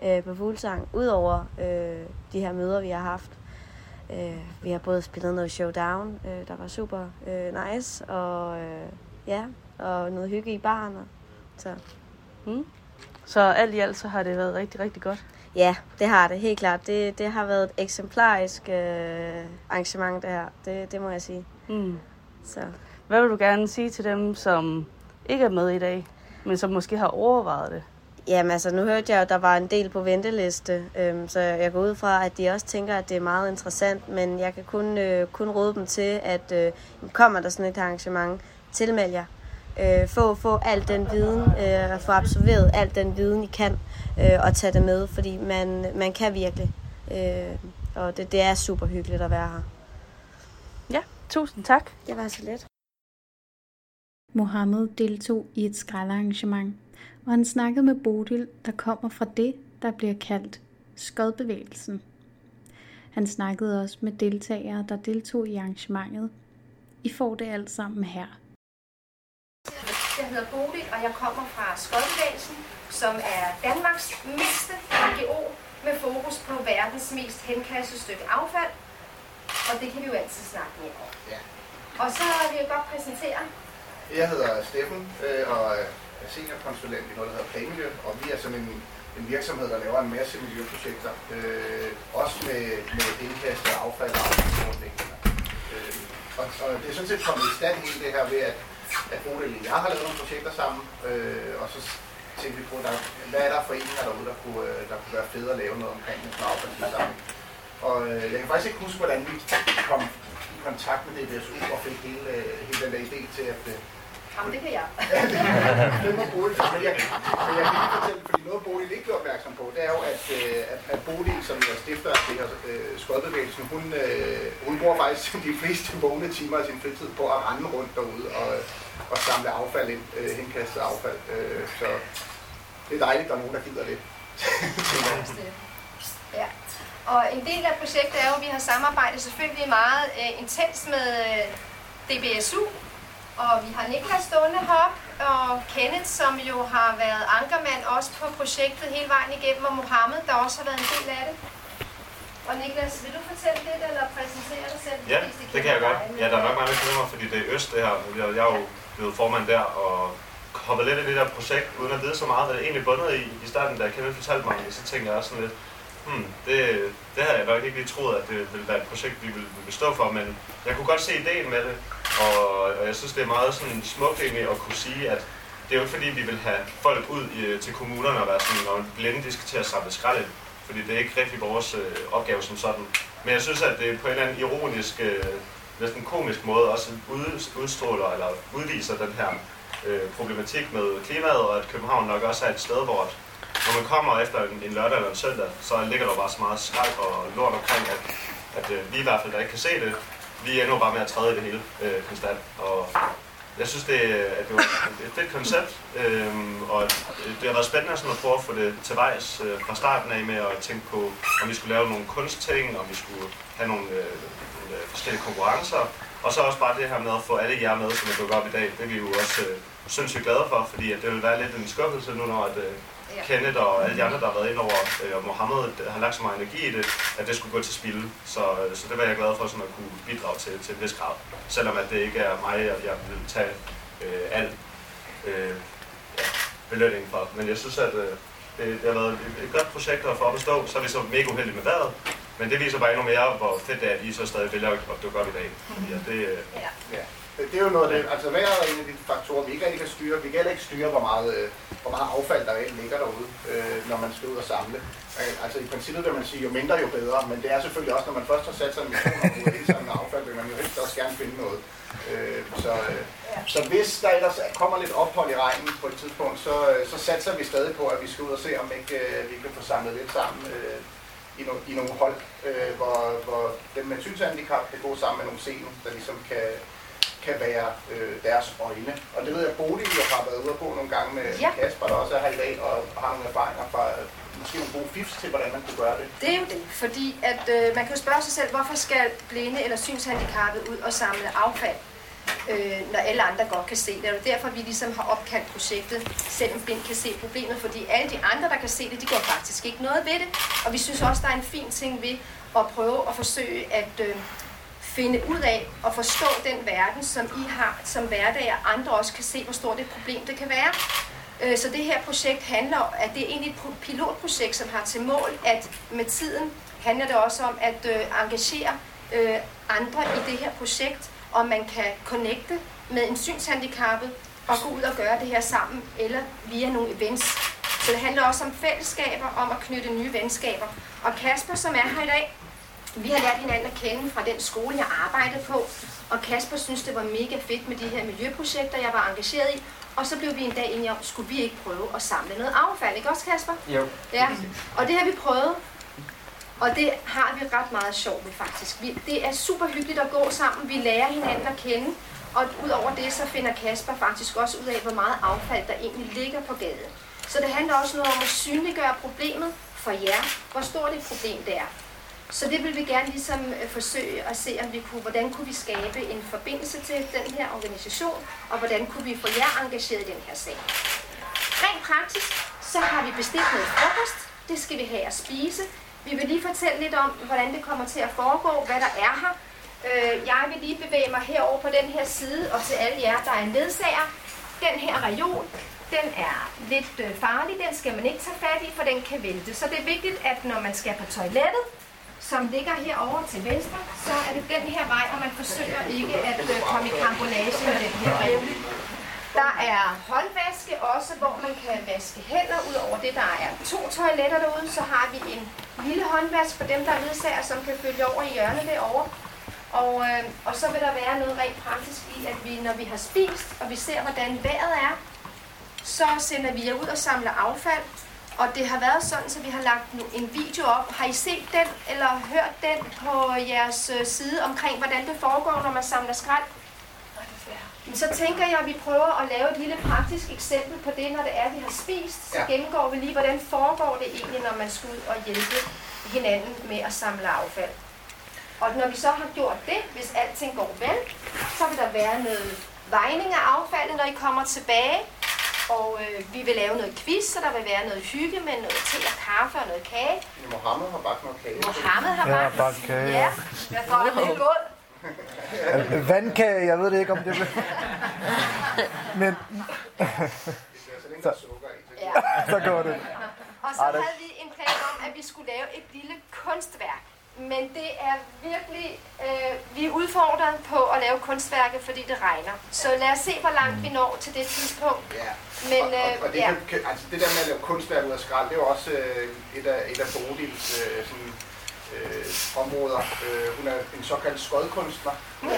S15: øh, på Fuglsang, udover øh, de her møder, vi har haft. Øh, vi har både spillet noget showdown, øh, der var super øh, nice, og øh, ja, og noget hygge i baren. Og, så.
S13: Mm. Så alt i alt så har det været rigtig, rigtig godt.
S15: Ja, det har det helt klart. Det, det har været et eksemplarisk øh, arrangement, det her. Det, det må jeg sige.
S13: Mm.
S15: Så.
S13: Hvad vil du gerne sige til dem, som ikke er med i dag, men som måske har overvejet det?
S15: Jamen altså, nu hørte jeg, at der var en del på venteliste, øhm, så jeg går ud fra, at de også tænker, at det er meget interessant, men jeg kan kun, øh, kun råde dem til, at øh, kommer der sådan et arrangement, tilmeld jer. Øh, få, få al den viden, øh, få absorberet al den viden, I kan, øh, og tage det med, fordi man, man kan virkelig. Øh, og det, det er super hyggeligt at være her.
S13: Ja, tusind tak.
S15: Det var så let.
S1: Mohammed deltog i et skraldearrangement, og han snakkede med Bodil, der kommer fra det, der bliver kaldt skodbevægelsen. Han snakkede også med deltagere, der deltog i arrangementet. I får det alt sammen her.
S16: Jeg hedder Bodil, og jeg kommer fra Skodbevægelsen, som er Danmarks mindste NGO med fokus på verdens mest henkastede stykke affald. Og det kan vi jo altid snakke mere om.
S17: Ja.
S16: Og så vil jeg godt præsentere.
S17: Jeg hedder Steffen øh, og er seniorkonsulent i noget, der hedder Planmiljø, og vi er sådan en, en virksomhed, der laver en masse miljøprojekter, øh, også med, med indkast af affald og affaldsordninger. Øh, og, og det er sådan set kommet i stand hele det her ved, at, at Bodil og jeg har lavet nogle projekter sammen, øh, og så tænkte vi på, der, hvad er der foreninger derude, der kunne, øh, der kunne være fede at lave noget omkring med affaldsindsamling. Og øh, jeg kan faktisk ikke huske, hvordan vi kom kontakt med DBSU og fik hele, øh, hele den der idé til, at øh,
S16: Jamen, det kan jeg.
S17: det var Bodil, men jeg, men jeg kan lige fortælle, fordi noget Bodil ikke blev opmærksom på, det er jo, at, øh, at, at Bodil, som er stifter af det her øh, skodbevægelsen, hun, øh, hun bruger faktisk de fleste vågne timer af sin fritid på at rende rundt derude og, og samle affald ind, øh, henkastet affald. Øh, så det er dejligt, at der er nogen, der gider det.
S16: Ja. Og en del af projektet er jo, at vi har samarbejdet selvfølgelig meget øh, intens med øh, DBSU, og vi har Niklas stående heroppe, og Kenneth, som jo har været ankermand også på projektet hele vejen igennem, og Mohammed, der også har været en del af det. Og Niklas, vil du fortælle lidt, eller præsentere dig selv?
S18: Ja,
S16: det,
S18: det kan jeg godt. Ja, der er nok mange, der kender mig, fordi det er Øst, det her. Jeg, jeg er jo blevet formand der, og hoppet lidt i det der projekt, uden at vide så meget, hvad det egentlig bundet i. I starten, da Kenneth fortalte mig, det, så tænkte jeg også sådan lidt, hmm, det, det havde jeg nok ikke lige troet, at det ville være et projekt, vi ville, ville stå for, men jeg kunne godt se ideen med det, og, og jeg synes, det er meget sådan smukt egentlig at kunne sige, at det er jo ikke fordi, vi vil have folk ud i, til kommunerne og være sådan, når blinde de skal til at samle skrald ind, fordi det er ikke rigtig vores øh, opgave som sådan. Men jeg synes, at det på en eller anden ironisk, øh, næsten komisk måde også ud, udstråler eller udviser den her øh, problematik med klimaet, og at København nok også er et sted, hvor at, når man kommer efter en, en lørdag eller en søndag, så ligger der bare så meget skrald og lort omkring, at, at øh, vi i hvert fald, der ikke kan se det, vi er endnu bare med at træde i det hele øh, konstant. Og jeg synes, det, øh, at det var et fedt koncept, øhm, øh, og det har været spændende sådan at prøve at få det til vejs øh, fra starten af med at tænke på, om vi skulle lave nogle kunstting, om vi skulle have nogle, øh, nogle øh, forskellige konkurrencer, og så også bare det her med at få alle jer med, som er dukket op i dag. Det er vi jo også øh, sindssygt glade for, fordi at det vil være lidt en skuffelse nu, når at, øh,
S16: Ja.
S18: Kenneth og alle de andre, der har været ind over, øh, og Mohammed har lagt så meget energi i det, at det skulle gå til spilde. Så, øh, så det var jeg glad for sådan at kunne bidrage til, til en vis grad. Selvom at det ikke er mig, at jeg vil tage øh, al øh, ja, belønning for. Men jeg synes, at øh, det, det har været et, godt projekt at få op at stå. Så er vi så mega uheldige med vejret. Men det viser bare endnu mere, hvor fedt det er, at I så stadig vælger at dukke op i dag. Fordi at det, øh,
S16: Ja.
S17: Ja. Det er jo noget af det, altså vejret er en af de faktorer, vi ikke rigtig kan styre. Vi kan heller ikke styre, hvor meget, øh, hvor meget affald der ligger derude, øh, når man skal ud og samle. Øh, Altså i princippet vil man sige, jo mindre jo bedre, men det er selvfølgelig også, når man først har sat sig en mission om at indsamle affald, vil man jo helst også gerne finde noget. Øh, Så, øh, så hvis der ellers kommer lidt ophold i regnen på et tidspunkt, så, øh, så satser vi stadig på, at vi skal ud og se, om ikke øh, vi kan få samlet lidt sammen øh, i, no, i nogle hold, øh, hvor, hvor dem med synshandicap kan gå sammen med nogle seende, der ligesom kan, kan være øh, deres øjne. Og det ved jeg, Bodil jo har været ude på nogle gange med
S16: Ja.
S17: Kasper, der også er her i dag, og har nogle erfaringer fra øh, måske nogle gode fifs til, hvordan man kunne gøre det.
S16: Det er jo det, fordi at øh, man kan jo spørge sig selv, hvorfor skal blinde eller synshandicappede ud og samle affald, øh, når alle andre godt kan se det. Jo derfor, vi ligesom har opkaldt projektet, selvom blind kan se problemet, fordi alle de andre, der kan se det, de går faktisk ikke noget ved det. Og vi synes også, der er en fin ting ved at prøve at forsøge at øh, finde ud af og forstå den verden, som I har som hverdag, og andre også kan se, hvor stort et problem det kan være. Øh, så det her projekt handler om, at det er egentlig et pilotprojekt, som har til mål, at med tiden handler det også om at øh, engagere øh, andre i det her projekt, og man kan connecte med en synshandicappet og gå ud og gøre det her sammen, eller via nogle events. Så det handler også om fællesskaber, om at knytte nye venskaber. Og Kasper, som er her i dag, vi har lært hinanden at kende fra den skole, jeg arbejdede på, og Kasper synes, det var mega fedt med de her miljøprojekter, jeg var engageret i. Og så blev vi en dag enige om, skulle vi ikke prøve at samle noget affald, ikke også Kasper?
S6: Jo.
S16: Ja, og det har vi prøvet. Og det har vi ret meget sjovt med faktisk. Vi, det er super hyggeligt at gå sammen. Vi lærer hinanden at kende. Og udover det, så finder Kasper faktisk også ud af, hvor meget affald der egentlig ligger på gaden. Så det handler også noget om at synliggøre problemet for jer, hvor stort et problem det er. Så det vil vi gerne ligesom øh, forsøge at se, om vi kunne, hvordan kunne vi skabe en forbindelse til den her organisation, og hvordan kunne vi få jer engageret i den her sag. Rent praktisk, så har vi bestilt noget frokost. Det skal vi have at spise. Vi vil lige fortælle lidt om, hvordan det kommer til at foregå, hvad der er her. Øh, jeg vil lige bevæge mig herover på den her side, og til alle jer, der er ledsager. Den her reol, den er lidt øh, farlig. Den skal man ikke tage fat i, for den kan vælte. Så det er vigtigt, at når man skal på toilettet, som ligger herovre til venstre, så er det den her vej, og man forsøger ikke at øh, komme i kambolage med den her revle. Der er håndvaske også, hvor man kan vaske hænder. Udover det, der er to toiletter derude, så har vi en lille håndvask for dem, der er ledsager, som kan følge over i hjørnet derovre. Og, øh, og så vil der være noget rent praktisk i, at vi, når vi har spist, og vi ser, hvordan vejret er, så sender vi jer ud og samler affald. Og det har været sådan, så vi har lagt en video op. Har I set den, eller hørt den på jeres øh, side omkring, hvordan det foregår, når man samler skrald? Så tænker jeg, at vi prøver at lave et lille praktisk eksempel på det, når det er, vi har spist. Så
S17: Ja.
S16: gennemgår vi lige, hvordan foregår det egentlig, når man skal ud og hjælpe hinanden med at samle affald. Og når vi så har gjort det, hvis alting går vel, så vil der være noget vejning af affaldet, når I kommer tilbage. Og øh, vi vil lave noget quiz, så der vil være noget hygge med noget te og kaffe og noget kage.
S17: Mohammed har bagt noget kage.
S16: Mohammed har
S8: Ja,
S16: bagt.
S8: bagt kage,
S16: Ja, jeg får det lidt godt.
S8: Øh, Vandkage, jeg ved det ikke, om det bliver... Men... så,
S16: Ja.
S8: så går det.
S16: Og så
S8: Ej,
S16: havde vi en plan om, at vi skulle lave et lille kunstværk. Men det er virkelig, øh, vi er udfordret på at lave kunstværket, fordi det regner. Så lad os se, hvor langt vi når til det tidspunkt.
S17: Ja.
S16: Men
S17: og, og,
S16: øh,
S17: og det,
S16: ja.
S17: altså det der med at lave kunstværk ud af skrald, det er jo også øh, et af, et af Bodils øh, sådan, øh, områder. Øh, hun er en såkaldt skodkunstner. Øh,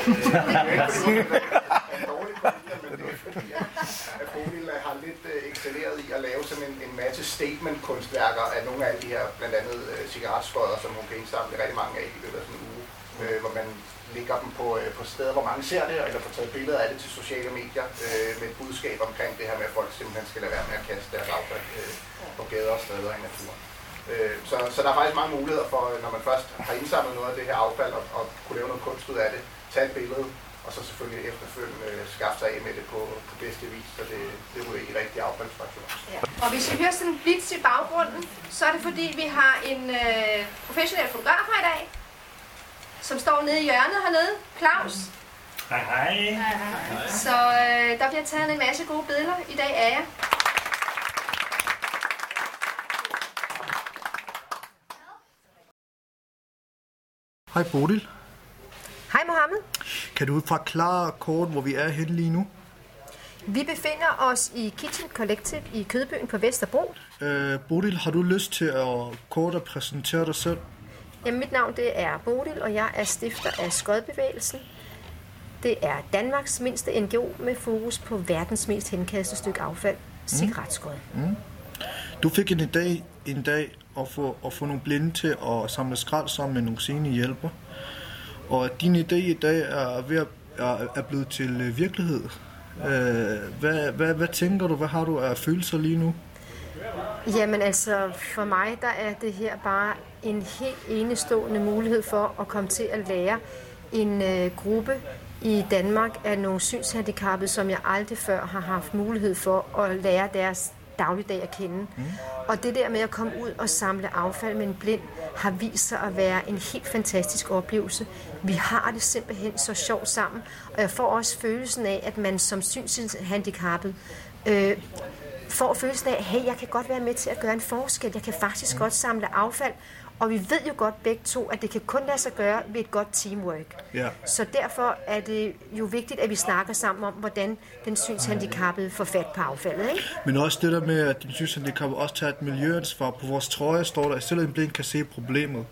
S17: er en dårlig men det er fordi, at, Bodil øh, har lidt øh, excelleret i at lave sådan en, en masse statement-kunstværker af nogle af alle de her, blandt andet øh, cigaretskodder, som hun kan indsamle rigtig mange af i løbet af sådan en uge, øh, hvor man lægger dem på, øh, på steder, hvor mange ser det, eller får taget billeder af det til sociale medier, øh, med et budskab omkring det her med, at folk simpelthen skal lade være med at kaste deres affald øh, på gader og steder i naturen. Øh, så, så der er faktisk mange muligheder for, øh, når man først har indsamlet noget af det her affald, og, og kunne lave noget kunst ud af det, tage et billede, og så selvfølgelig efterfølgende skaffe sig af med det på, på bedste vis, så det, det er jo i rigtig affaldsfraktion.
S16: Ja. Og hvis vi hører sådan en blitz i baggrunden, så er det fordi, vi har en øh, professionel fotograf her i dag, som står nede i hjørnet hernede, Claus.
S4: Hej hej.
S16: Så øh, der bliver taget en masse gode billeder i dag af jer.
S8: Hej Bodil.
S16: Hej Mohammed.
S8: Kan du forklare kort, hvor vi er henne lige nu?
S16: Vi befinder os i Kitchen Collective i Kødbyen på Vesterbro.
S8: Øh, Bodil, har du lyst til at kort at præsentere dig selv?
S16: Jamen, mit navn det er Bodil, og jeg er stifter af Skodbevægelsen. Det er Danmarks mindste NGO med fokus på verdens mest henkastede stykke affald, cigaretskod.
S8: Mm. Du fik en idé en dag at få, at få nogle blinde til at samle skrald sammen med nogle sene hjælper. Og at din idé i dag er, ved at, er, er blevet til øh, virkelighed. Øh, hvad, hvad, hvad tænker du? Hvad har du af følelser lige nu?
S16: Jamen altså, for mig der er det her bare en helt enestående mulighed for at komme til at lære en øh, gruppe i Danmark af nogle synshandicappede, som jeg aldrig før har haft mulighed for at lære deres dagligdag at kende. Mm. Og det der med at komme ud og samle affald med en blind, har vist sig at være en helt fantastisk oplevelse. Vi har det simpelthen så sjovt sammen, og jeg får også følelsen af, at man som synshandicappet øh, får følelsen af, hey, jeg kan godt være med til at gøre en forskel. Jeg kan faktisk godt samle affald. Og vi ved jo godt begge to, at det kan kun lade sig gøre ved et godt teamwork.
S8: Ja.
S16: Så derfor er det jo vigtigt, at vi snakker sammen om, hvordan den synshandicappede får fat på affaldet. Ikke?
S8: Men også det der med, at din synshandicap også tager et miljøansvar. På vores trøje står der, at selv en blind kan se problemet.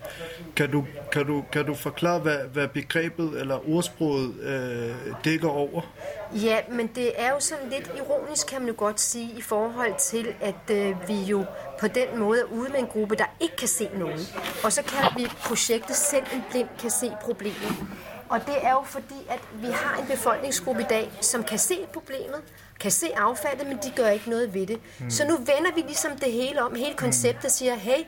S8: Kan du, kan du, kan du forklare, hvad, hvad begrebet eller ordsproget øh, dækker over?
S16: Ja, men det er jo sådan lidt ironisk, kan man jo godt sige, i forhold til, at øh, vi jo på den måde er ude med en gruppe, der ikke kan se nogen. Og så kan vi projektet selv en blind kan se problemet. Og det er jo fordi, at vi har en befolkningsgruppe i dag, som kan se problemet, kan se affaldet, men de gør ikke noget ved det. Mm. Så nu vender vi ligesom det hele om, hele konceptet siger, hey,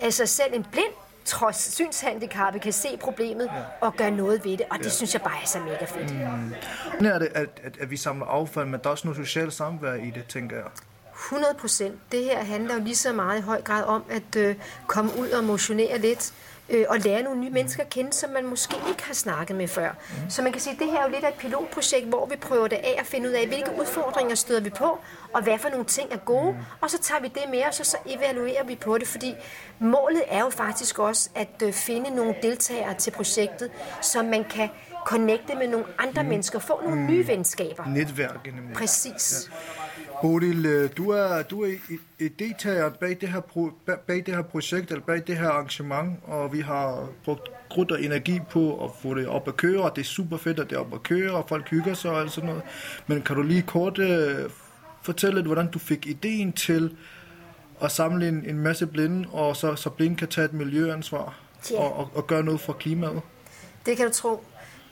S16: altså selv en blind trods synshandicappet kan se problemet og gøre noget ved det, og det
S8: Ja.
S16: synes jeg bare er så mega fedt.
S8: Mm. er det, at, at, at vi samler affald, men der er også noget socialt samvær i det, tænker jeg.
S16: 100 procent. Det her handler jo lige så meget i høj grad om at øh, komme ud og motionere lidt, øh, og lære nogle nye mennesker at kende, som man måske ikke har snakket med før. Mm. Så man kan sige, at det her er jo lidt af et pilotprojekt, hvor vi prøver det af at finde ud af, hvilke udfordringer støder vi på, og hvad for nogle ting er gode, mm. og så tager vi det med os, og så evaluerer vi på det, fordi målet er jo faktisk også at øh, finde nogle deltagere til projektet, som man kan connecte med nogle andre mm. mennesker, få nogle mm. nye venskaber.
S8: Netværk. nemlig.
S16: Præcis.
S8: Ja. Bodil, øh, du er, du er idétager bag det, her pro, bag det her projekt, eller bag det her arrangement, og vi har brugt krudt og energi på at få det op at køre, og det er super fedt, at det er op at køre, og folk hygger sig og alt sådan noget. Men kan du lige kort øh, fortælle lidt, hvordan du fik ideen til at samle en, en masse blinde, og så, så blinde kan tage et miljøansvar
S16: Ja.
S8: og, og, og gøre noget for klimaet.
S16: Det kan du tro.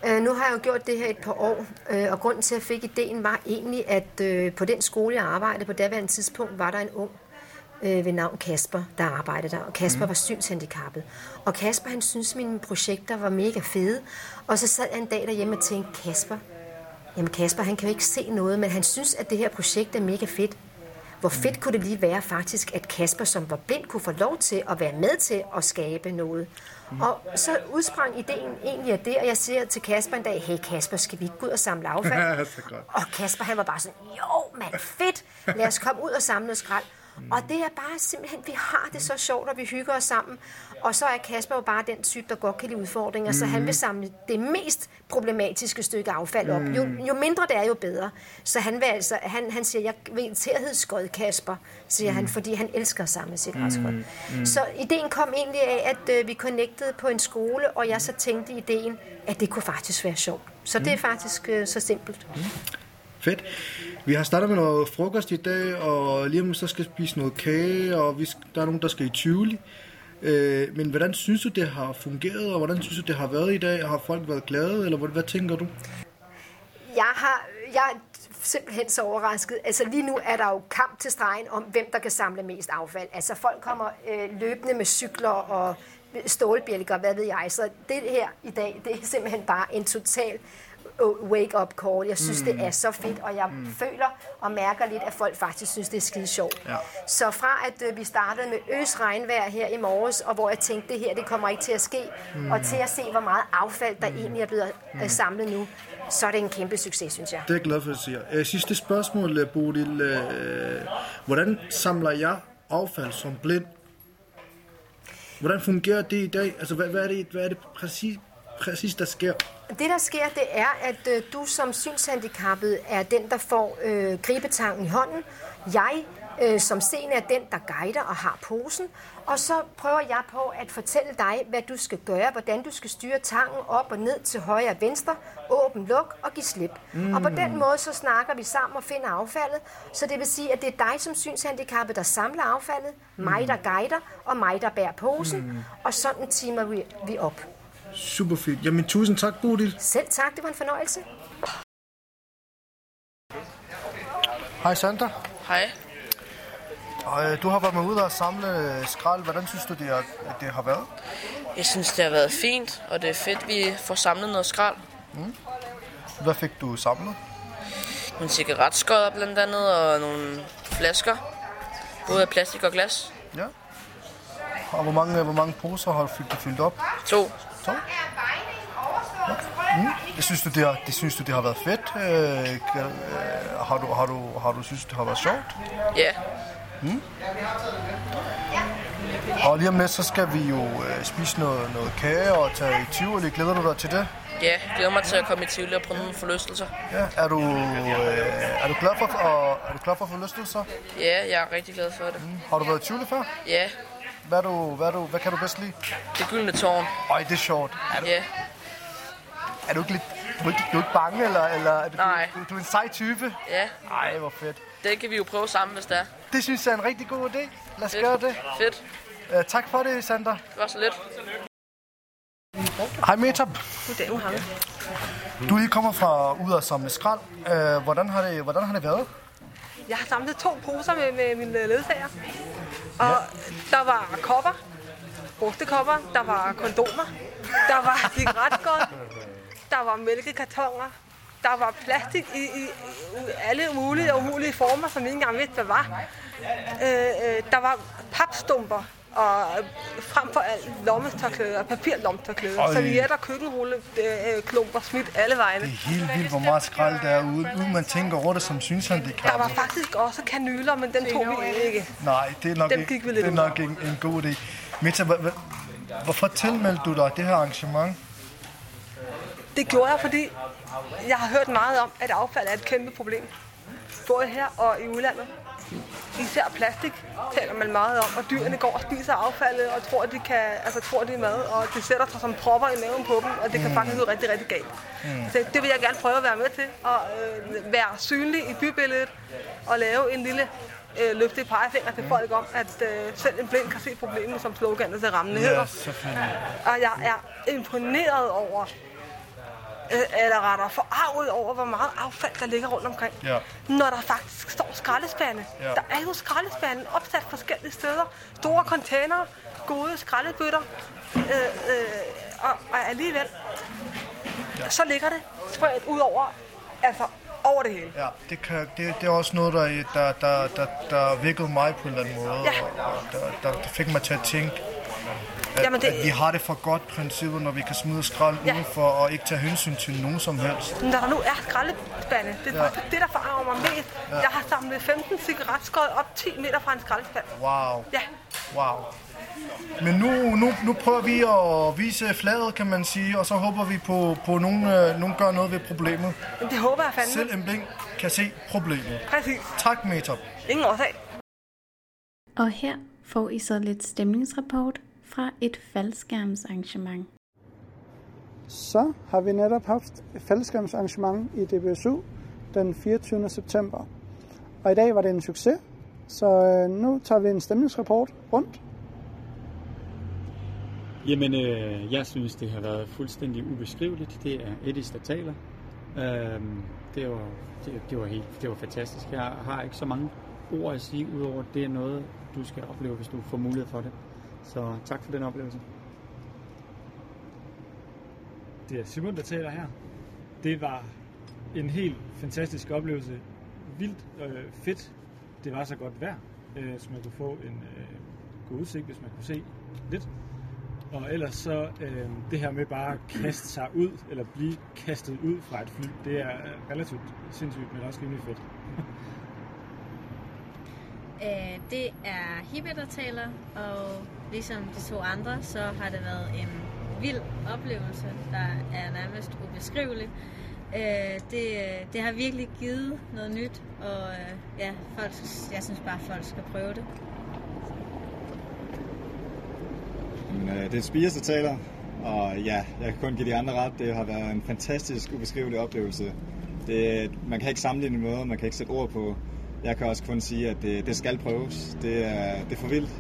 S16: Øh, nu har jeg jo gjort det her et par år, øh, og grunden til, at jeg fik ideen, var egentlig, at øh, på den skole, jeg arbejdede på daværende tidspunkt, var der en ung øh, ved navn Kasper, der arbejdede der, og Kasper
S19: Mm.
S16: var synshandicappet. Og Kasper, han synes mine projekter var mega fede, og så sad jeg en dag derhjemme og tænkte, Kasper, jamen Kasper, han kan jo ikke se noget, men han synes, at det her projekt er mega fedt. Hvor fedt kunne det lige være faktisk, at Kasper, som var blind, kunne få lov til at være med til at skabe noget. Og så udsprang ideen egentlig af det, og jeg siger til Kasper en dag, hey Kasper, skal vi ikke gå ud og samle affald? Og Kasper, han var bare sådan, jo mand, fedt, lad os komme ud og samle noget skrald. Og det er bare simpelthen, vi har det så sjovt, og vi hygger os sammen. Og så er Kasper jo bare den type, der godt kan lide udfordringer, så han
S19: Mhm.
S16: vil samle det mest problematiske stykke affald op. Jo,
S19: Mm.
S16: jo mindre det er, jo bedre. Så han, vil altså, han, han siger, jeg vil tilhedsskod Kasper, siger han, fordi han elsker at samle sit
S19: Mm.
S16: retskrot.
S19: Mm.
S16: Så ideen kom egentlig af, at øh, vi connectede på en skole, og jeg så tænkte ideen, at det kunne faktisk være sjovt. Så det er
S8: Mm.
S16: faktisk øh, så simpelt.
S8: Fedt. Vi har startet med noget frokost i dag, og lige om så skal vi spise noget kage, og vi skal, der er nogen, der skal i Tivoli. Øh, men hvordan synes du, det har fungeret, og hvordan synes du, det har været i dag? Har folk været glade, eller hvad, hvad tænker du?
S16: Jeg har, jeg er simpelthen så overrasket. Altså lige nu er der jo kamp til stregen om, hvem der kan samle mest affald. Altså folk kommer øh, løbende med cykler og stålbjælker, hvad ved jeg. Så det her i dag, det er simpelthen bare en total wake-up call. Jeg synes,
S19: Mm.
S16: mm. det er så fedt, og jeg
S19: Mm.
S16: mm. føler og mærker lidt, at folk faktisk synes, det er skide sjovt.
S19: Ja.
S16: Så fra at øh, vi startede med øs regnvejr her i morges, og hvor jeg tænkte, det her det kommer ikke til at ske,
S19: Mm.
S16: mm. og til at se, hvor meget affald, der mm. egentlig er blevet
S8: Mm.
S16: øh, samlet nu, så er det en kæmpe succes, synes jeg.
S8: Det er jeg glad for, at du siger. Øh, Sidste spørgsmål, øh, Bodil. Øh, Hvordan samler jeg affald som blind? Hvordan fungerer det i dag? Altså, hvad, hvad er det, hvad er det præcis, præcis, der sker?
S16: Det, der sker, det er, at øh, du som synshandicappet er den, der får øh, gribetangen i hånden. Jeg øh, som seende er den, der guider og har posen. Og så prøver jeg på at fortælle dig, hvad du skal gøre, hvordan du skal styre tangen op og ned til højre og venstre, åben, luk og give slip. Mm. Og på den måde så snakker vi sammen og finder affaldet. Så det vil sige, at det er dig som synshandicappet, der samler affaldet, mm. mig, der guider, og mig, der bærer posen. Mm. Og sådan timer vi, vi op.
S8: Super fedt. Jamen, tusind tak, Bodil.
S16: Selv tak, det var en fornøjelse.
S8: Hej, Sandra.
S19: Hej.
S8: Og, øh, du har været med ude og samle øh, skrald. Hvordan synes du, det, er, det har været?
S19: Jeg synes, det har været fint, og det er fedt, vi får samlet noget skrald.
S8: Mm. Hvad fik du samlet?
S19: Nogle cigaretskodder blandt andet, og nogle flasker. Både af plastik og glas.
S8: Ja. Og hvor mange, hvor mange poser har fik du fyldt op?
S19: To.
S8: To? Mm. Det synes du, det har, det synes du, det har været fedt? Øh, øh, har, du, har, du, har du synes, det har været sjovt?
S19: Ja.
S8: Mm. Og lige om lidt, så skal vi jo øh, spise noget, noget kage og tage i Tivoli. Glæder du dig til det?
S19: Ja, jeg glæder mig til at komme i Tivoli og prøve nogle forlystelser.
S8: Ja. Er du, øh, er du glad for, og, er du glad for forlystelser?
S19: Ja, jeg er rigtig glad for det.
S8: Mm. Har du været i Tivoli før?
S19: Ja,
S8: Hvad, du, hvad, du, hvad kan du bedst lide?
S19: det gyldne tårn.
S8: Ej, det er sjovt. Er du,
S19: Ja,
S8: er du ikke lidt du er ikke, du er ikke bange, eller, eller er du,
S19: Nej.
S8: du, du er en sej type?
S19: ja.
S8: Ej, hvor fedt.
S19: Det kan vi jo prøve sammen, hvis det er.
S8: Det synes jeg er en rigtig god idé. Lad os
S19: Fedt.
S8: gøre det.
S19: Fedt.
S8: Uh, tak for det, Sandra.
S19: Det var så lidt.
S8: Hej Metab.
S20: Goddag, Mohammed.
S8: Du er lige kommer fra ud og samle skrald. Uh, hvordan, har det, hvordan har det været?
S20: Jeg har samlet to poser med, med mine ledsager. Og der var kopper, brugte kopper, der var kondomer, der var cigaretskod, der var mælkekartoner, der var plastik i, i, i alle mulige og umulige former, som jeg ikke engang vidste, hvad var. Øh, øh, der var papstumper, og frem for alt lommetørklæder, papirlommetørklæder, servietter, køkkenrulle, øh, klumper smidt alle vegne.
S8: Det er helt vildt, hvor meget skrald der er ude, uden man tænker over det som
S20: Der var faktisk også kanyler, men den tog vi ikke.
S8: Nej, det er nok,
S20: Dem
S8: ikke,
S20: gik vi lidt
S8: det er nok en, en god idé. Meta, hvorfor tilmeldte du dig det her arrangement?
S20: Det gjorde jeg, fordi jeg har hørt meget om, at affald er et kæmpe problem. Både her og i udlandet. Især plastik taler man meget om, og dyrene går og spiser affaldet og tror, at de, kan, altså, tror, det er mad, og det sætter sig som propper i maven på dem, og det kan
S19: Mm.
S20: faktisk gå rigtig, rigtig galt.
S19: Mm.
S20: Så det vil jeg gerne prøve at være med til, og øh, være synlig i bybilledet, og lave en lille øh, løfte pegefinger til folk om, at øh, selv en blind kan se problemet, som sloganet til rammen
S11: Ja,
S20: hedder.
S11: selvfølgelig.
S20: Og jeg er imponeret over, eller rettere forarvet over, hvor meget affald, der ligger rundt omkring.
S8: Ja.
S20: Når der faktisk står skraldespande.
S8: Ja.
S20: Der er jo skraldespande opsat forskellige steder. Store containere, gode skraldebøtter. Øh, øh, og, og alligevel, ja. så ligger det spredt ud over, altså over det hele.
S8: Ja, det, kan, det, det er også noget, der, der, der, der, der virkede mig på en eller anden måde.
S20: Ja.
S8: Og, og der, der, der fik mig til at tænke,
S20: Jamen, det-
S8: at vi har det for godt princippet, når vi kan smide skrald
S20: Ja.
S8: udenfor og ikke tage hensyn til nogen som helst.
S20: Når der nu er skraldespande, det er
S8: Ja.
S20: det, der forarver mig mest.
S8: Ja.
S20: Jeg har samlet 15 cigaretskod op 10 meter fra en skraldespand.
S8: Wow.
S20: Ja.
S8: Wow. Men nu, nu, nu prøver vi at vise flaget, kan man sige, og så håber vi på, på nogen, øh, nogen gør noget ved problemet.
S20: Det håber jeg fandme.
S8: Selv en blink kan se problemet.
S20: Præcis.
S8: Tak, Metop.
S20: Ingen årsag.
S1: Og her får I så lidt stemningsrapport fra et faldskærmsarrangement.
S14: Så har vi netop haft et fællesskabsarrangement i DBSU den 24. september. Og i dag var det en succes, så øh, nu tager vi en stemningsrapport rundt.
S21: Jamen, øh, jeg synes, det har været fuldstændig ubeskriveligt. Det er Edis, der taler. Øhm, det, var, det, det, var helt, det var fantastisk. Jeg har ikke så mange ord at sige, udover at det er noget, du skal opleve, hvis du får mulighed for det. Så tak for den oplevelse.
S22: Det er Simon, der taler her. Det var en helt fantastisk oplevelse. Vildt øh, fedt. Det var så godt vejr, øh, så man kunne få en øh, god udsigt, hvis man kunne se lidt. Og ellers så øh, det her med bare at kaste sig ud, eller blive kastet ud fra et fly, det er øh, relativt sindssygt, men også rimelig fedt.
S23: Øh, det er Hippe, der taler, og ligesom de to andre, så har det været en vild oplevelse, der er nærmest ubeskrivelig. Øh, det, det har virkelig givet noget nyt, og øh, ja, folk, jeg synes bare, at folk skal prøve det.
S24: Men, øh, det er Spias, der taler, og ja, jeg kan kun give de andre ret. Det har været en fantastisk, ubeskrivelig oplevelse. Det, man kan ikke sammenligne med noget, man kan ikke sætte ord på. Jeg kan også kun sige, at det, det skal prøves. Det er, det er for vildt,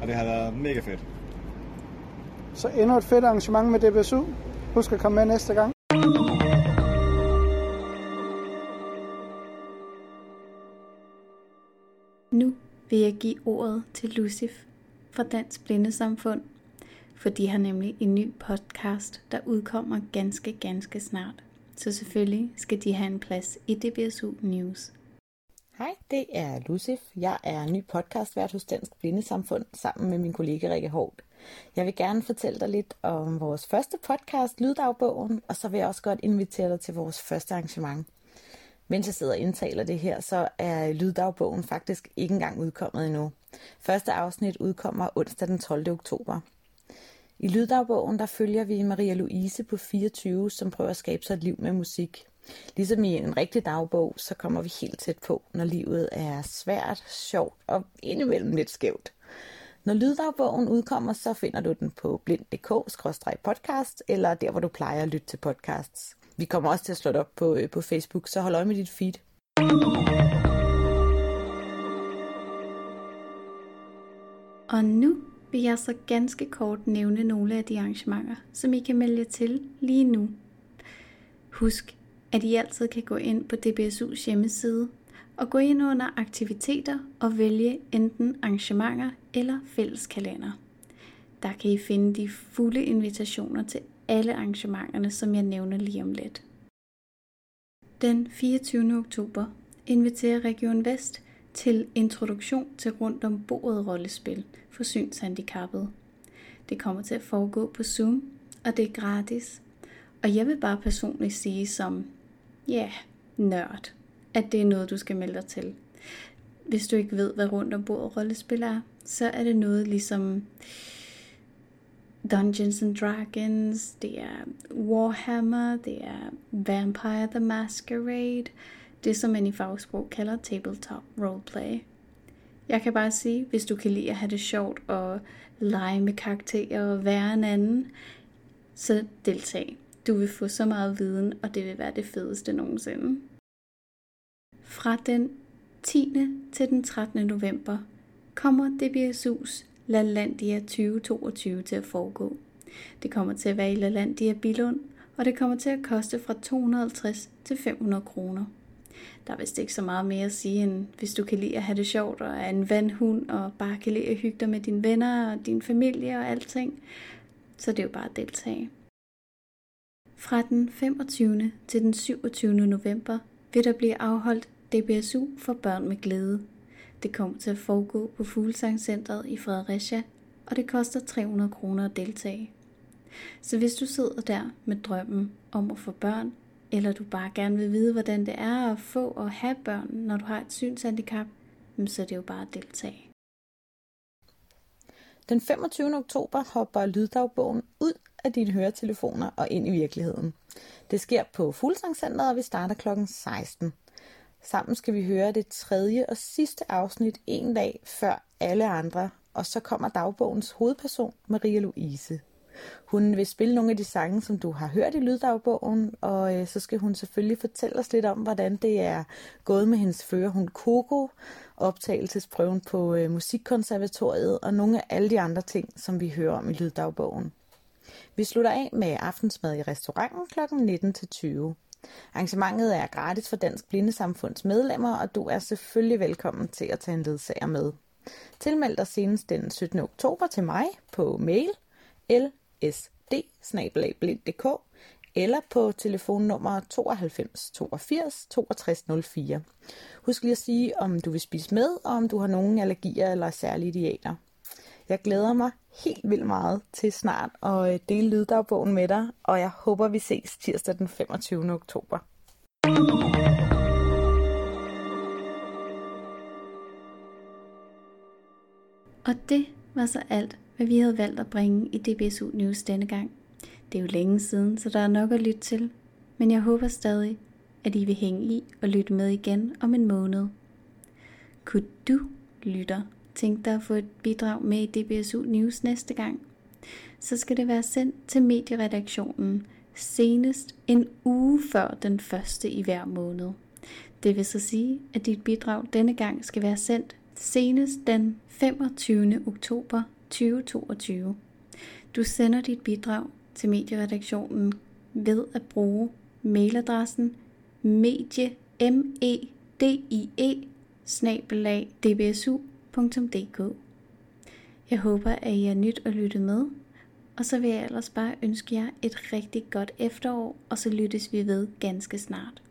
S24: og det har været mega fedt.
S14: Så endnu et fedt arrangement med DBSU. Husk at komme med næste gang.
S1: Nu vil jeg give ordet til Lucif fra Dansk Blindesamfund, for de har nemlig en ny podcast, der udkommer ganske, ganske snart. Så selvfølgelig skal de have en plads i DBSU News.
S25: Hej, det er Lucif. Jeg er ny podcastvært hos Dansk Blindesamfund sammen med min kollega Rikke Hård. Jeg vil gerne fortælle dig lidt om vores første podcast, Lyddagbogen, og så vil jeg også godt invitere dig til vores første arrangement. Mens jeg sidder og indtaler det her, så er Lyddagbogen faktisk ikke engang udkommet endnu. Første afsnit udkommer onsdag den 12. oktober. I Lyddagbogen der følger vi Maria Louise på 24, som prøver at skabe sig et liv med musik. Ligesom i en rigtig dagbog, så kommer vi helt tæt på, når livet er svært, sjovt og indimellem lidt skævt. Når Lyddagbogen udkommer, så finder du den på blind.dk-podcast, eller der, hvor du plejer at lytte til podcasts. Vi kommer også til at slå det op på, øh, på Facebook, så hold øje med dit feed.
S1: Og nu vil jeg så ganske kort nævne nogle af de arrangementer, som I kan melde jer til lige nu. Husk, at I altid kan gå ind på DBSU's hjemmeside og gå ind under aktiviteter og vælge enten arrangementer eller fælleskalender. Der kan I finde de fulde invitationer til alle arrangementerne, som jeg nævner lige om lidt. Den 24. oktober inviterer Region Vest til introduktion til rundt om bordet rollespil for synshandicappede. Det kommer til at foregå på Zoom, og det er gratis. Og jeg vil bare personligt sige som, ja, yeah, nørd, at det er noget, du skal melde dig til. Hvis du ikke ved, hvad rundt om bordet rollespil er, så er det noget ligesom Dungeons and Dragons, det er Warhammer, det er Vampire the Masquerade, det som man i fagsprog kalder tabletop roleplay. Jeg kan bare sige, hvis du kan lide at have det sjovt og lege med karakterer og være en anden, så deltag. Du vil få så meget viden, og det vil være det fedeste nogensinde. Fra den 10. til den 13. november kommer DBSU's LaLandia 2022 til at foregå. Det kommer til at være i LaLandia Bilund, og det kommer til at koste fra 250 til 500 kroner. Der er vist ikke så meget mere at sige, end hvis du kan lide at have det sjovt og er en vandhund og bare kan lide at hygge dig med dine venner og din familie og alting, så det er jo bare at deltage. Fra den 25. til den 27. november vil der blive afholdt DBSU for børn med glæde. Det kommer til at foregå på Fuglesangcentret i Fredericia, og det koster 300 kroner at deltage. Så hvis du sidder der med drømmen om at få børn, eller du bare gerne vil vide, hvordan det er at få og have børn, når du har et synshandicap, så er det jo bare at deltage.
S25: Den 25. oktober hopper Lyddagbogen ud af dine høretelefoner og ind i virkeligheden. Det sker på Fuglsangcenteret, og vi starter kl. 16. Sammen skal vi høre det tredje og sidste afsnit en dag før alle andre, og så kommer dagbogens hovedperson, Maria Louise. Hun vil spille nogle af de sange, som du har hørt i lyddagbogen, og øh, så skal hun selvfølgelig fortælle os lidt om, hvordan det er gået med hendes førerhund Coco, optagelsesprøven på øh, Musikkonservatoriet og nogle af alle de andre ting, som vi hører om i lyddagbogen. Vi slutter af med aftensmad i restauranten kl. 19-20. Arrangementet er gratis for Dansk Blindesamfunds medlemmer, og du er selvfølgelig velkommen til at tage en ledsager med. Tilmeld dig senest den 17. oktober til mig på mail lsd eller på telefonnummer 92 82 62 04. Husk lige at sige, om du vil spise med, og om du har nogen allergier eller særlige idealer. Jeg glæder mig helt vildt meget til snart at øh, dele lyddagbogen med dig, og jeg håber, vi ses tirsdag den 25. oktober.
S1: Og det var så alt, hvad vi havde valgt at bringe i DBSU News denne gang. Det er jo længe siden, så der er nok at lytte til, men jeg håber stadig, at I vil hænge i og lytte med igen om en måned. Kunne du, lytter, tænke dig at få et bidrag med i DBSU News næste gang? Så skal det være sendt til medieredaktionen senest en uge før den første i hver måned. Det vil så sige, at dit bidrag denne gang skal være sendt senest den 25. oktober 2022. Du sender dit bidrag til medieredaktionen ved at bruge mailadressen medie m e d i e dbsu.dk. Jeg håber, at I er nyt at lytte med, og så vil jeg ellers bare ønske jer et rigtig godt efterår, og så lyttes vi ved ganske snart.